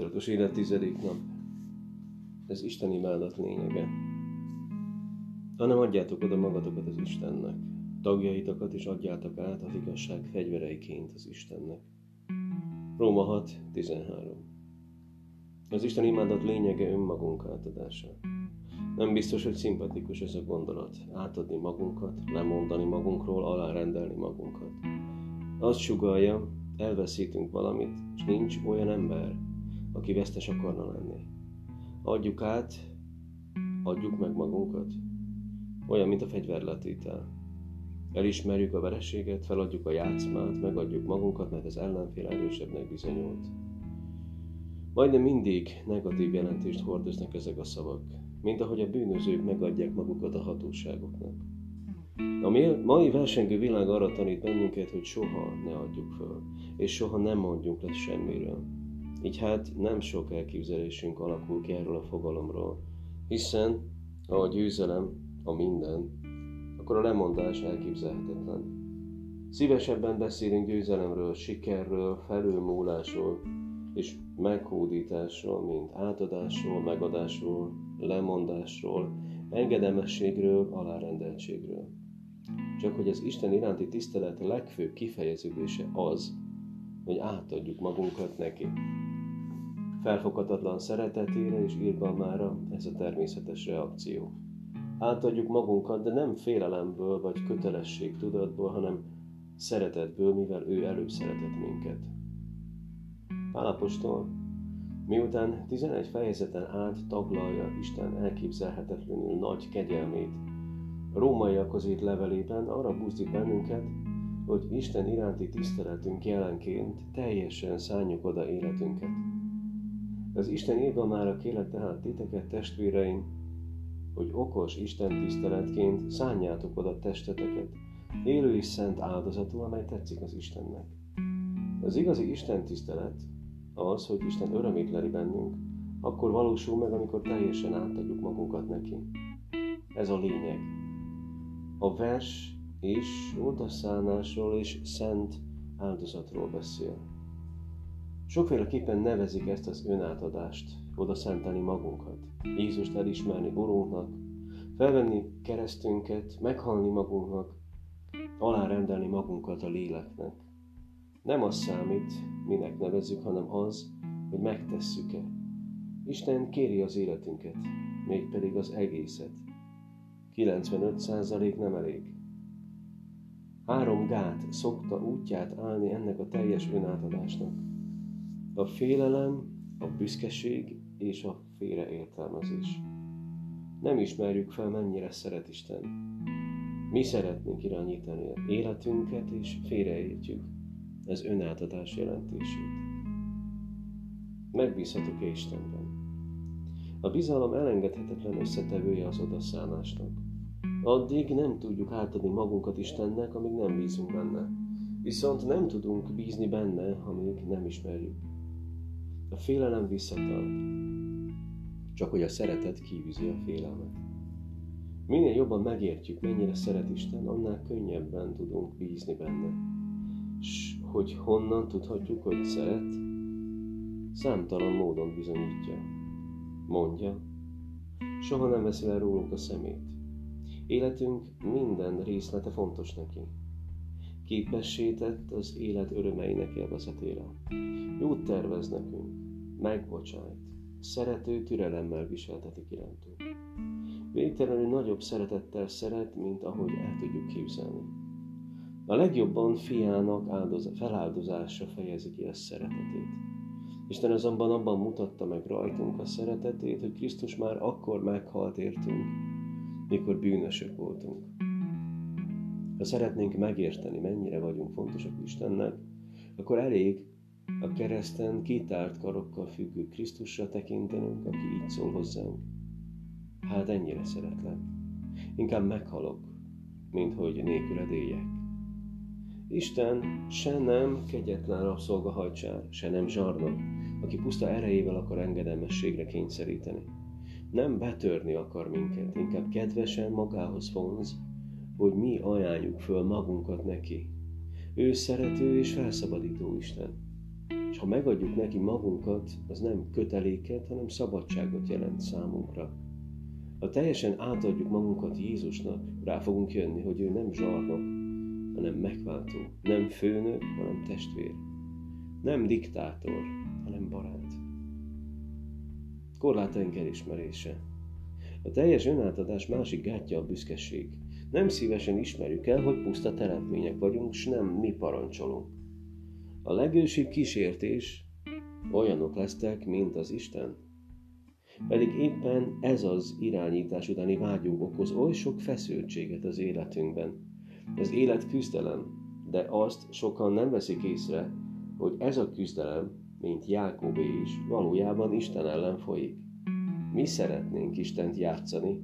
Tudatos élet tizedik nap. Ez Isten imádat lényege. Hanem adjátok oda magatokat az Istennek. Tagjaitokat is adjátok át az igazság fegyvereiként az Istennek. Róma 6, 13. Az Isten imádat lényege önmagunk átadása. Nem biztos, hogy szimpatikus ez a gondolat. Átadni magunkat, lemondani magunkról, alárendelni magunkat. Azt sugalja, elveszítünk valamit, és nincs olyan ember, aki vesztes akarna lenni. Adjuk át, adjuk meg magunkat. Olyan, mint a fegyverletétel. Elismerjük a vereséget, feladjuk a játszmát, megadjuk magunkat, mert az ellenfél erősebbnek bizonyult. Majdnem mindig negatív jelentést hordoznak ezek a szavak, mint ahogy a bűnözők megadják magukat a hatóságoknak. A mai versengő világ arra tanít bennünket, hogy soha ne adjuk föl, és soha nem mondjunk le semmiről. Így hát nem sok elképzelésünk alakul ki erről a fogalomról, hiszen a győzelem a minden, akkor a lemondás elképzelhetetlen. Szívesebben beszélünk győzelemről, sikerről, felülmúlásról és meghódításról, mint átadásról, megadásról, lemondásról, engedelmességről, alárendeltségről. Csak hogy az Isten iránti tisztelet legfőbb kifejeződése az, hogy átadjuk magunkat neki. Felfoghatatlan szeretetére és irgalmára ez a természetes reakció. Átadjuk magunkat, de nem félelemből vagy kötelesség tudatból, hanem szeretetből, mivel ő előbb szeretett minket. Pálapostól, miután 11 fejezeten át taglalja Isten elképzelhetetlenül nagy kegyelmét, rómaiakhoz írt levelében arra buzdít bennünket, hogy Isten iránti tiszteletünk jelenként teljesen szálljuk oda életünket. Az Isten irgalmára kérlek tehát titeket, testvéreim, hogy okos Isten tiszteletként szánjátok oda testeteket, élő és szent áldozatul, amely tetszik az Istennek. Az igazi Isten tisztelet az, hogy Isten örömét leri bennünk, akkor valósul meg, amikor teljesen átadjuk magunkat neki. Ez a lényeg. A vers és odaszánásról és szent áldozatról beszél. Sokféleképpen nevezik ezt az önátadást, oda szenteni magunkat, Jézust elismerni Urunknak, felvenni keresztünket, meghalni magunknak, alárendelni magunkat a léleknek. Nem az számít, minek nevezzük, hanem az, hogy megtesszük-e. Isten kéri az életünket, mégpedig az egészet. 95% nem elég. Három gát szokta útját állni ennek a teljes önátadásnak. A félelem, a büszkeség és a félreértelmezés. Nem ismerjük fel, mennyire szeret Isten. Mi szeretnénk irányítani életünket, és félreértjük ez önátadás jelentését. Megbízhatok-e Istenben? A bizalom elengedhetetlen összetevője az odaszánásnak. Addig nem tudjuk átadni magunkat Istennek, amíg nem bízunk benne. Viszont nem tudunk bízni benne, amíg nem ismerjük. A félelem visszatart, csak hogy a szeretet kívüzi a félelmet. Minél jobban megértjük, mennyire szeret Isten, annál könnyebben tudunk bízni benne. S hogy honnan tudhatjuk, hogy szeret? Számtalan módon bizonyítja. Mondja, soha nem veszi el rólunk a szemét. Életünk minden részlete fontos neki. Képessé tett az élet örömeinek élvezetére. Jót tervez nekünk, megbocsájt, szerető türelemmel viseltetik irántunk. Végtelenül nagyobb szeretettel szeret, mint ahogy el tudjuk képzelni. A legjobban fiának áldoz, feláldozása fejezi ki a szeretetét. Isten azonban abban mutatta meg rajtunk a szeretetét, hogy Krisztus már akkor meghalt értünk, mikor bűnösök voltunk. Ha szeretnénk megérteni, mennyire vagyunk fontosak Istennek, akkor elég a kereszten kitárt karokkal függő Krisztusra tekintenünk, aki így szól hozzánk. Hát ennyire szeretlek. Inkább meghalok, mint hogy nélküled éljek. Isten se nem kegyetlen rabszolgahajcsár, se nem zsarnok, aki puszta erejével akar engedelmességre kényszeríteni. Nem betörni akar minket, inkább kedvesen magához vonz, hogy mi ajánljuk föl magunkat neki. Ő szerető és felszabadító Isten. És ha megadjuk neki magunkat, az nem köteléket, hanem szabadságot jelent számunkra. Ha teljesen átadjuk magunkat Jézusnak, rá fogunk jönni, hogy ő nem zsarnok, hanem megváltó, nem főnök, hanem testvér, nem diktátor, hanem barát. Korlátaink elismerése. A teljes önátadás másik gátja a büszkeség. Nem szívesen ismerjük el, hogy puszta teremtmények vagyunk, s nem mi parancsolunk. A legősibb kísértés olyanok lesztek, mint az Isten. Pedig éppen ez az irányítás utáni vágyunk okoz oly sok feszültséget az életünkben. Ez élet küzdelem, de azt sokan nem veszik észre, hogy ez a küzdelem, mint Jákobé is, valójában Isten ellen folyik. Mi szeretnénk Istent játszani,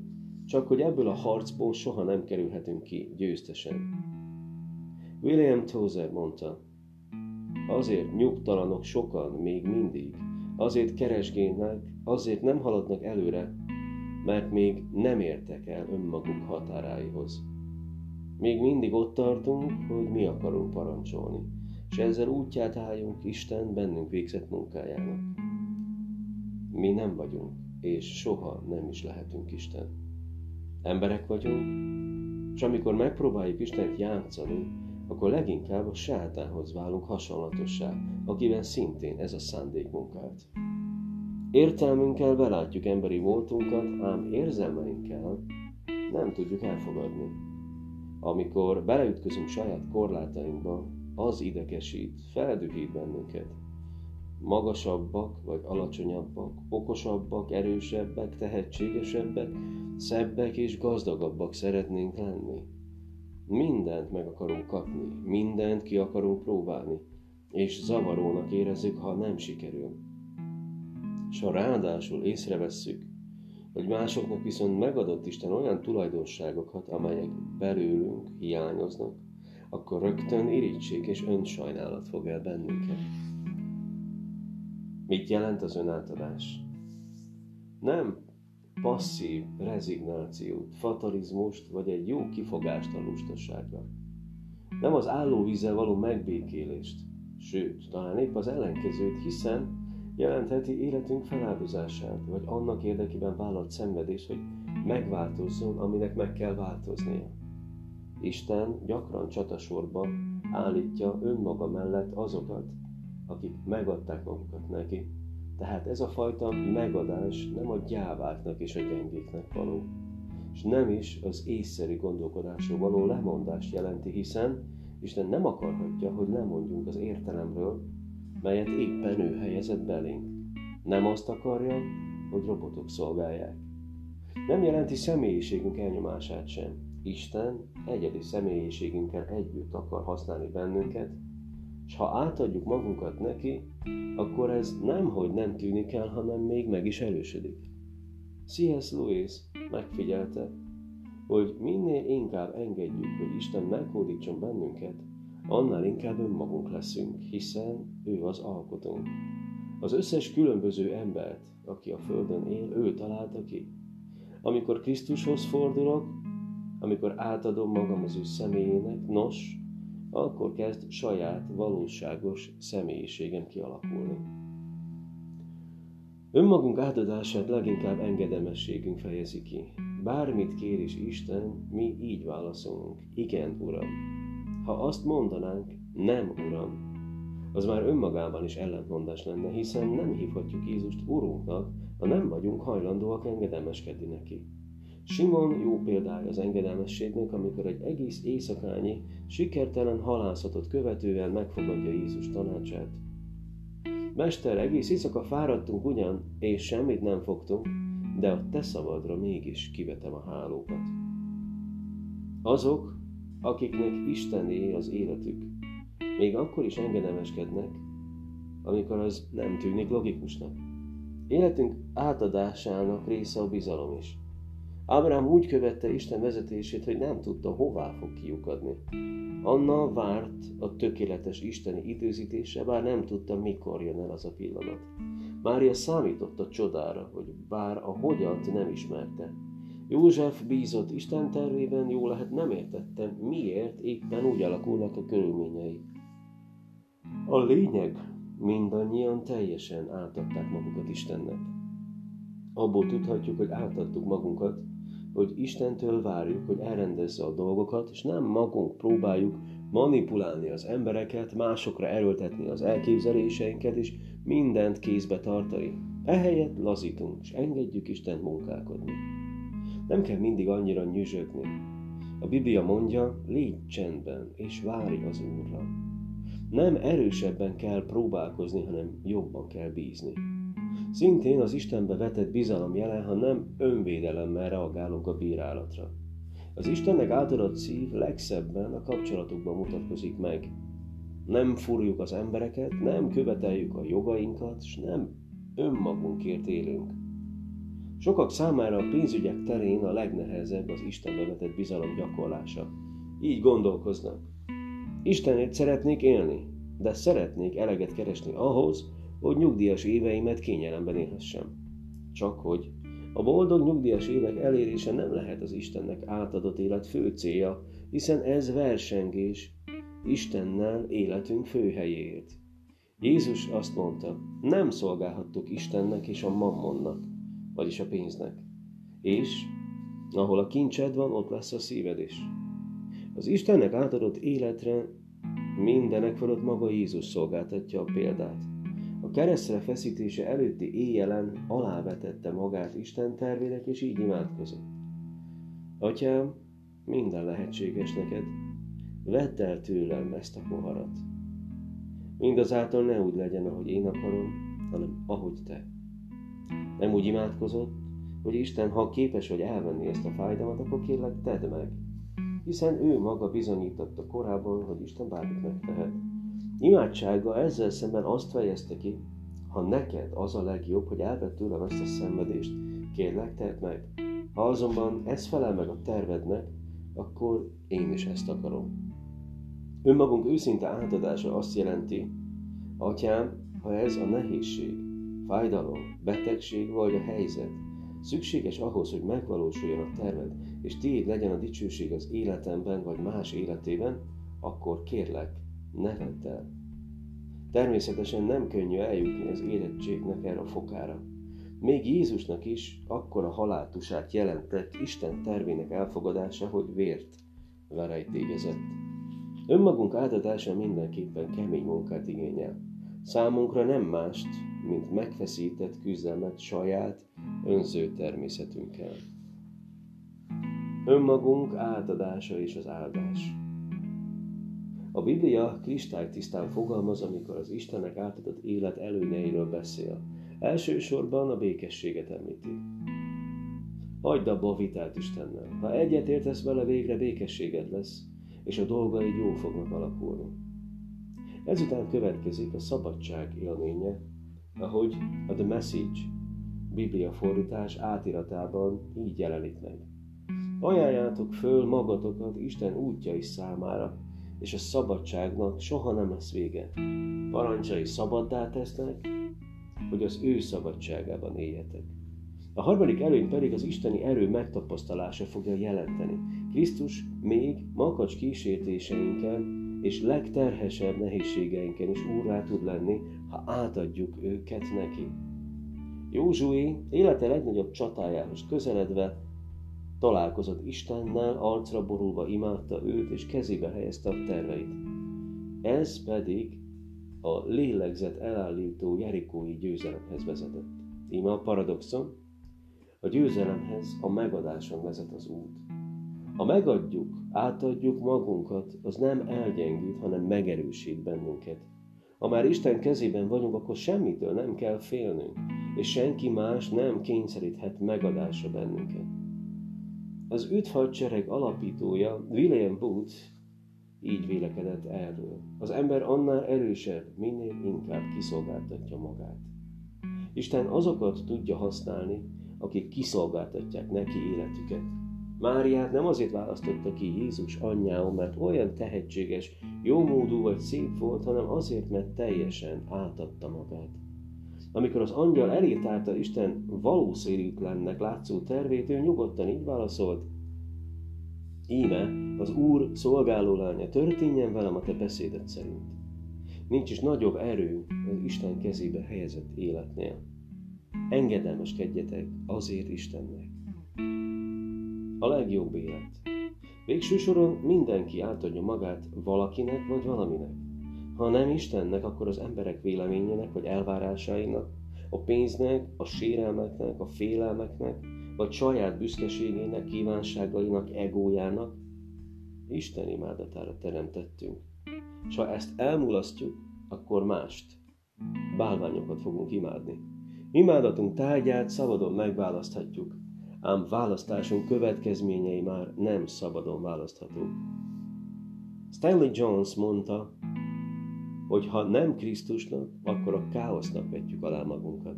csak hogy ebből a harcból soha nem kerülhetünk ki győztesen. William Tozer mondta, azért nyugtalanok sokan még mindig, azért keresgélnek, azért nem haladnak előre, mert még nem értek el önmaguk határáihoz. Még mindig ott tartunk, hogy mi akarunk parancsolni, és ezzel útját álljunk Isten bennünk végzett munkájának. Mi nem vagyunk, és soha nem is lehetünk Isten. Emberek vagyunk, és amikor megpróbáljuk Istent játszani, akkor leginkább a sátához válunk hasonlatossá, akiben szintén ez a szándék munkált. Értelmünkkel belátjuk emberi voltunkat, ám érzelmeinkkel nem tudjuk elfogadni. Amikor beleütközünk saját korlátainkba, az idegesít, feldühít bennünket. Magasabbak vagy alacsonyabbak, okosabbak, erősebbek, tehetségesebbek, szebbek és gazdagabbak szeretnénk lenni. Mindent meg akarunk kapni, mindent ki akarunk próbálni, és zavarónak érezzük, ha nem sikerül. És ha ráadásul észrevesszük, hogy másoknak viszont megadott Isten olyan tulajdonságokat, amelyek belőlünk hiányoznak, akkor rögtön irítség és önsajnálat fog el bennünket. Mit jelent az önátadás? Nem passzív rezignációt, fatalizmust vagy egy jó kifogást a lustaságra. Nem az állóvízzel való megbékélést, sőt, talán épp az ellenkezőt, hiszen jelentheti életünk feláldozását, vagy annak érdekében vállalt szenvedés, hogy megváltozzon, aminek meg kell változnia. Isten gyakran csatasorba állítja önmaga mellett azokat, akik megadták magukat neki. Tehát ez a fajta megadás nem a gyáváknak és a gyengéknek való, és nem is az észszerű gondolkodásról való lemondást jelenti, hiszen Isten nem akarhatja, hogy lemondjunk az értelemről, melyet éppen ő helyezett belénk. Nem azt akarja, hogy robotok szolgálják. Nem jelenti személyiségünk elnyomását sem. Isten egyedi személyiségünkkel együtt akar használni bennünket, és ha átadjuk magunkat neki, akkor ez nem, hogy nem tűnik el, hanem még meg is erősödik. C.S. Lewis megfigyelte, hogy minél inkább engedjük, hogy Isten meghódítson bennünket, annál inkább önmagunk leszünk, hiszen ő az alkotónk. Az összes különböző embert, aki a Földön él, ő találta ki. Amikor Krisztushoz fordulok, amikor átadom magam az ő személyének, nos, akkor kezd saját, valóságos személyiségem kialakulni. Önmagunk átadását leginkább engedelmességünk fejezi ki. Bármit kér is Isten, mi így válaszolunk. Igen, Uram. Ha azt mondanánk, nem, Uram, az már önmagában is ellentmondás lenne, hiszen nem hívhatjuk Jézust Urunknak, ha nem vagyunk hajlandóak engedelmeskedni neki. Simon jó példája az engedelmességnek, amikor egy egész éjszakányi, sikertelen halászatot követően megfogadja Jézus tanácsát. Mester, egész éjszaka fáradtunk ugyan, és semmit nem fogtunk, de a te szabadra mégis kivetem a hálókat. Azok, akiknek Istené az életük, még akkor is engedelmeskednek, amikor az nem tűnik logikusnak. Életünk átadásának része a bizalom is. Ábrám úgy követte Isten vezetését, hogy nem tudta, hová fog kiukadni. Anna várt a tökéletes isteni időzítése, bár nem tudta, mikor jön el az a pillanat. Mária számított a csodára, hogy bár a hogyant nem ismerte. József bízott Isten tervében, jó lehet nem értette, miért éppen úgy alakulnak a körülményei. A lényeg, mindannyian teljesen átadták magukat Istennek. Abból tudhatjuk, hogy átadtuk magunkat, hogy Istentől várjuk, hogy elrendezze a dolgokat, és nem magunk próbáljuk manipulálni az embereket, másokra erőltetni az elképzeléseinket, és mindent kézbe tartani. Ehelyett lazítunk, és engedjük Isten munkálkodni. Nem kell mindig annyira nyüzsögni. A Biblia mondja, légy csendben, és várj az Úrra. Nem erősebben kell próbálkozni, hanem jobban kell bízni. Szintén az Istenbe vetett bizalom jelen, ha nem önvédelemmel reagálunk a bírálatra. Az Istennek átadott szív legszebben a kapcsolatokban mutatkozik meg. Nem furjuk az embereket, nem követeljük a jogainkat, és nem önmagunkért élünk. Sokak számára a pénzügyek terén a legnehezebb az Istenbe vetett bizalom gyakorlása. Így gondolkoznak. Istenért szeretnék élni, de szeretnék eleget keresni ahhoz, hogy nyugdíjas éveimet kényelemben élhessem. Csak hogy a boldog nyugdíjas évek elérése nem lehet az Istennek átadott élet fő célja, hiszen ez versengés Istennel életünk főhelyéért. Jézus azt mondta, nem szolgálhattok Istennek és a mammonnak, vagyis a pénznek. És ahol a kincsed van, ott lesz a szíved is. Az Istennek átadott életre mindenek fölött maga Jézus szolgáltatja a példát. A keresztre feszítése előtti éjjelen alávetette magát Isten tervének, és így imádkozott. Atyám, minden lehetséges neked, vedd el tőlem ezt a poharat. Mindazáltal ne úgy legyen, ahogy én akarom, hanem ahogy te. Nem úgy imádkozott, hogy Isten, ha képes vagy elvenni ezt a fájdalmat, akkor kérlek, tedd meg. Hiszen ő maga bizonyította korábban, hogy Isten bármit megtehet. Imádsága ezzel szemben azt fejezte ki, ha neked az a legjobb, hogy elvett tőlem ezt a szenvedést, kérlek, tedd meg. Ha azonban ez felel meg a tervednek, akkor én is ezt akarom. Önmagunk őszinte átadása azt jelenti, Atyám, ha ez a nehézség, fájdalom, betegség vagy a helyzet szükséges ahhoz, hogy megvalósuljon a terved, és tiéd legyen a dicsőség az életemben vagy más életében, akkor kérlek, ne vedd. Természetesen nem könnyű eljutni az érettségnek erre a fokára. Még Jézusnak is akkor a haláltusát jelentett Isten tervének elfogadása, hogy vért verejtégezett. Önmagunk átadása mindenképpen kemény munkát igényel. Számunkra nem mást, mint megfeszített küzdelmet saját, önző természetünkkel. Önmagunk átadása és az áldás. A Biblia kristálytisztán fogalmaz, amikor az Istennek átadott élet előnyeiről beszél. Elsősorban a békességet említi. Hagyd abba a vitát Istennel. Ha egyet értesz vele, végre békességed lesz, és a dolgaid jó fognak alakulni. Ezután következik a szabadság élménye, ahogy a The Message Biblia fordítás átiratában így jelenik meg. Ajánljátok föl magatokat Isten útjai számára, és a szabadságnak soha nem lesz vége. Parancsai szabaddá tesznek, hogy az ő szabadságában éljetek. A harmadik előny pedig az isteni erő megtapasztalása fogja jelenteni. Krisztus még makacs kísértéseinken és legterhesebb nehézségeinken is úrrá tud lenni, ha átadjuk őket neki. Józsué élete legnagyobb csatájához közeledve találkozott Istennel, arcra borulva imádta őt, és kezébe helyezte a terveit. Ez pedig a lélegzet elállító jerikói győzelemhez vezetett. Íme a paradoxon, a győzelemhez a megadáson vezet az út. Ha megadjuk, átadjuk magunkat, az nem elgyengít, hanem megerősít bennünket. Ha már Isten kezében vagyunk, akkor semmitől nem kell félnünk, és senki más nem kényszeríthet megadásra bennünket. Az üdvhadsereg alapítója William Booth így vélekedett erről. Az ember annál erősebb, minél inkább kiszolgáltatja magát. Isten azokat tudja használni, akik kiszolgáltatják neki életüket. Máriát nem azért választotta ki Jézus anyjául, mert olyan tehetséges, jómódú vagy szép volt, hanem azért, mert teljesen átadta magát. Amikor az angyal elétálta Isten valószínűtlennek látszó tervét, ő nyugodtan így válaszolt, Íme, az Úr szolgáló lánya, történjen velem a te beszédet szerint. Nincs is nagyobb erő az Isten kezébe helyezett életnél. Engedelmeskedjetek azért Istennek. A legjobb élet. Végső soron mindenki átadja magát valakinek vagy valaminek. Ha nem Istennek, akkor az emberek véleményének vagy elvárásainak, a pénznek, a sérelmeknek, a félelmeknek, vagy saját büszkeségének, kívánságainak, egójának, Isten imádatára teremtettünk. És ha ezt elmulasztjuk, akkor mást, bálványokat fogunk imádni. Imádatunk tárgyát szabadon megválaszthatjuk, ám választásunk következményei már nem szabadon választhatók. Stanley Jones mondta, hogy ha nem Krisztusnak, akkor a káosznak vetjük alá magunkat.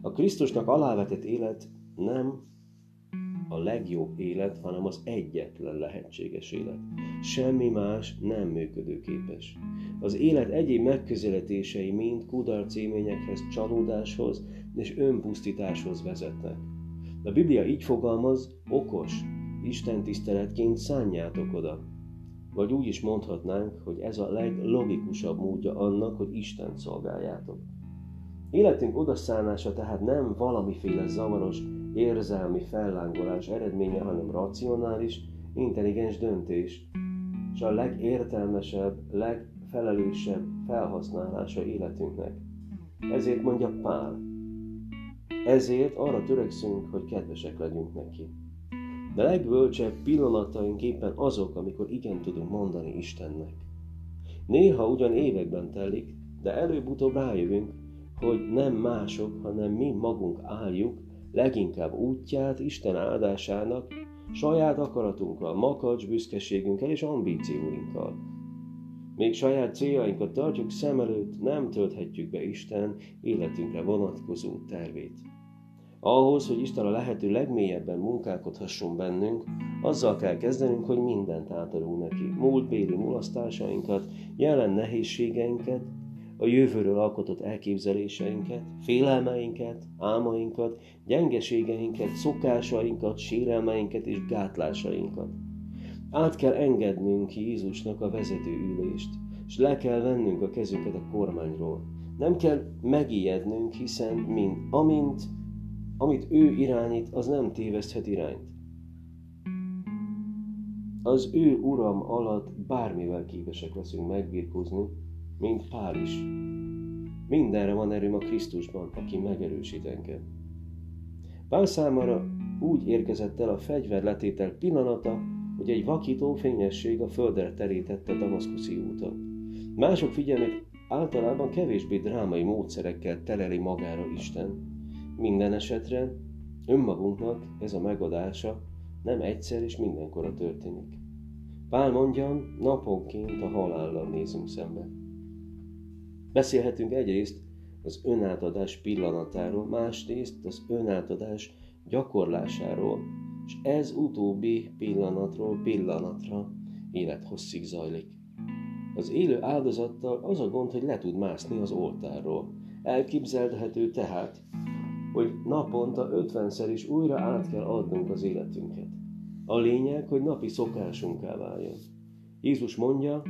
A Krisztusnak alávetett élet nem a legjobb élet, hanem az egyetlen lehetséges élet. Semmi más nem működőképes. Az élet egyéb megközelítései mind kudarc élményekhez, csalódáshoz és önpusztításhoz vezetnek. A Biblia így fogalmaz, okos, Isten tiszteletként szánjátok oda. Vagy úgy is mondhatnánk, hogy ez a leglogikusabb módja annak, hogy Isten szolgáljátok. Életünk odaszállása tehát nem valamiféle zavaros érzelmi fellángolás eredménye, hanem racionális, intelligens döntés, és a legértelmesebb, legfelelősebb felhasználása életünknek. Ezért mondja Pál, ezért arra törekszünk, hogy kedvesek legyünk neki. De legbölcsebb pillanataink éppen azok, amikor igen tudunk mondani Istennek. Néha ugyan években telik, de előbb-utóbb rájövünk, hogy nem mások, hanem mi magunk álljuk leginkább útját Isten áldásának, saját akaratunkkal, makacs büszkeségünkkel és ambícióinkkal. Még saját céljainkat tartjuk szem előtt, nem tölthetjük be Isten életünkre vonatkozó tervét. Ahhoz, hogy Isten a lehető legmélyebben munkálkodhasson bennünk, azzal kell kezdenünk, hogy mindent átadunk neki. Múltbéli mulasztásainkat, jelen nehézségeinket, a jövőről alkotott elképzeléseinket, félelmeinket, álmainkat, gyengeségeinket, szokásainkat, sérelmeinket és gátlásainkat. Át kell engednünk Jézusnak a vezető ülést, és le kell vennünk a kezünket a kormányról. Nem kell megijednünk, hiszen mind, amint, amit ő irányít, az nem téveszthet irányt. Az ő uram alatt bármivel képesek leszünk megbírkozni, mint Pál is. Mindenre van erőm a Krisztusban, aki megerősít engem. Pál számára úgy érkezett el a fegyverletétel pillanata, hogy egy vakító fényesség a földre terítette Damaszkuszi úton. Mások figyelmét általában kevésbé drámai módszerekkel teleli magára Isten. Minden esetre önmagunknak ez a megadása nem egyszer és mindenkora történik. Pál mondja, naponként a halállal nézünk szembe. Beszélhetünk egyrészt az önátadás pillanatáról, másrészt az önátadás gyakorlásáról, és ez utóbbi pillanatról pillanatra élethosszig zajlik. Az élő áldozattal az a gond, hogy le tud mászni az oltárról. Elképzelhető tehát, hogy naponta ötvenszer is újra át kell adnunk az életünket. A lényeg, hogy napi szokásunká váljon. Jézus mondja,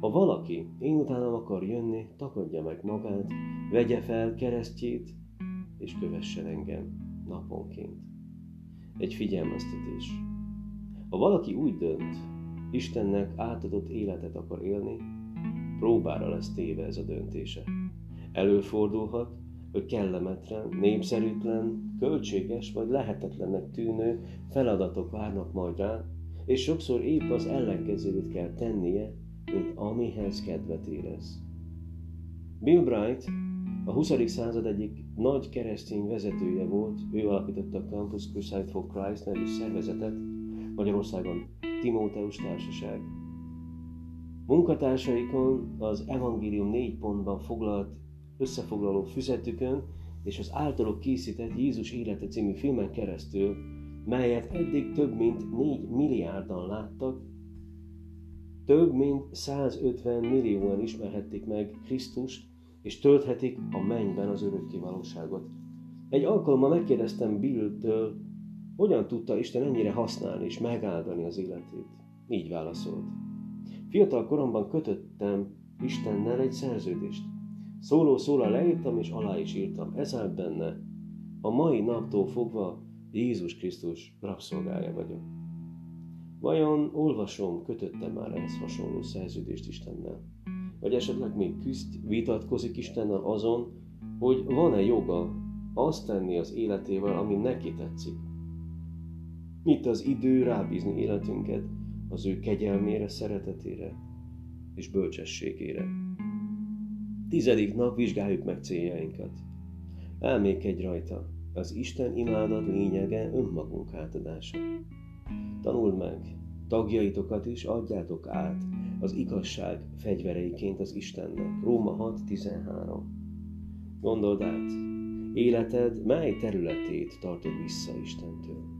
ha valaki én utánam akar jönni, takadja meg magát, vegye fel keresztjét, és kövessen engem naponként. Egy figyelmeztetés. Ha valaki úgy dönt, Istennek átadott életet akar élni, próbára lesz téve ez a döntése. Előfordulhat, kellemetlen, népszerűtlen, költséges vagy lehetetlennek tűnő feladatok várnak majd rá, és sokszor épp az ellenkezőt kell tennie, mint amihez kedvet érez. Bill Bright a 20. század egyik nagy keresztény vezetője volt, ő alapította a Campus Crusade for Christ nevű szervezetet, Magyarországon Timóteus Társaság. Munkatársaikon az Evangélium négy pontban foglalt összefoglaló füzetükön és az általuk készített Jézus élete című filmen keresztül, melyet eddig több mint 4 milliárdan láttak, több mint 150 millióan ismerhették meg Krisztust, és tölthetik a mennyben az örökké valóságot. Egy alkalommal megkérdeztem Bill-től, hogyan tudta Isten ennyire használni és megáldani az életét. Így válaszolt. Fiatal koromban kötöttem Istennel egy szerződést. Szóló szóla leírtam és alá is írtam. Ez benne. A mai naptól fogva Jézus Krisztus rabszolgája vagyok. Vajon olvasom, kötöttem már ehhez hasonló szerződést Istennel? Vagy esetleg még küzd, vitatkozik Istennel azon, hogy van-e joga azt tenni az életével, ami neki tetszik. Itt az idő rábízni életünket az ő kegyelmére, szeretetére és bölcsességére. Tizedik nap vizsgáljuk meg céljainkat. Elmékedj rajta. Az Isten imádat lényege önmagunk átadása. Tanuld meg, tagjaitokat is adjátok át az igazság fegyvereiként az Istennek. Róma 6.13 Gondold át, életed mely területét tartod vissza Istentől?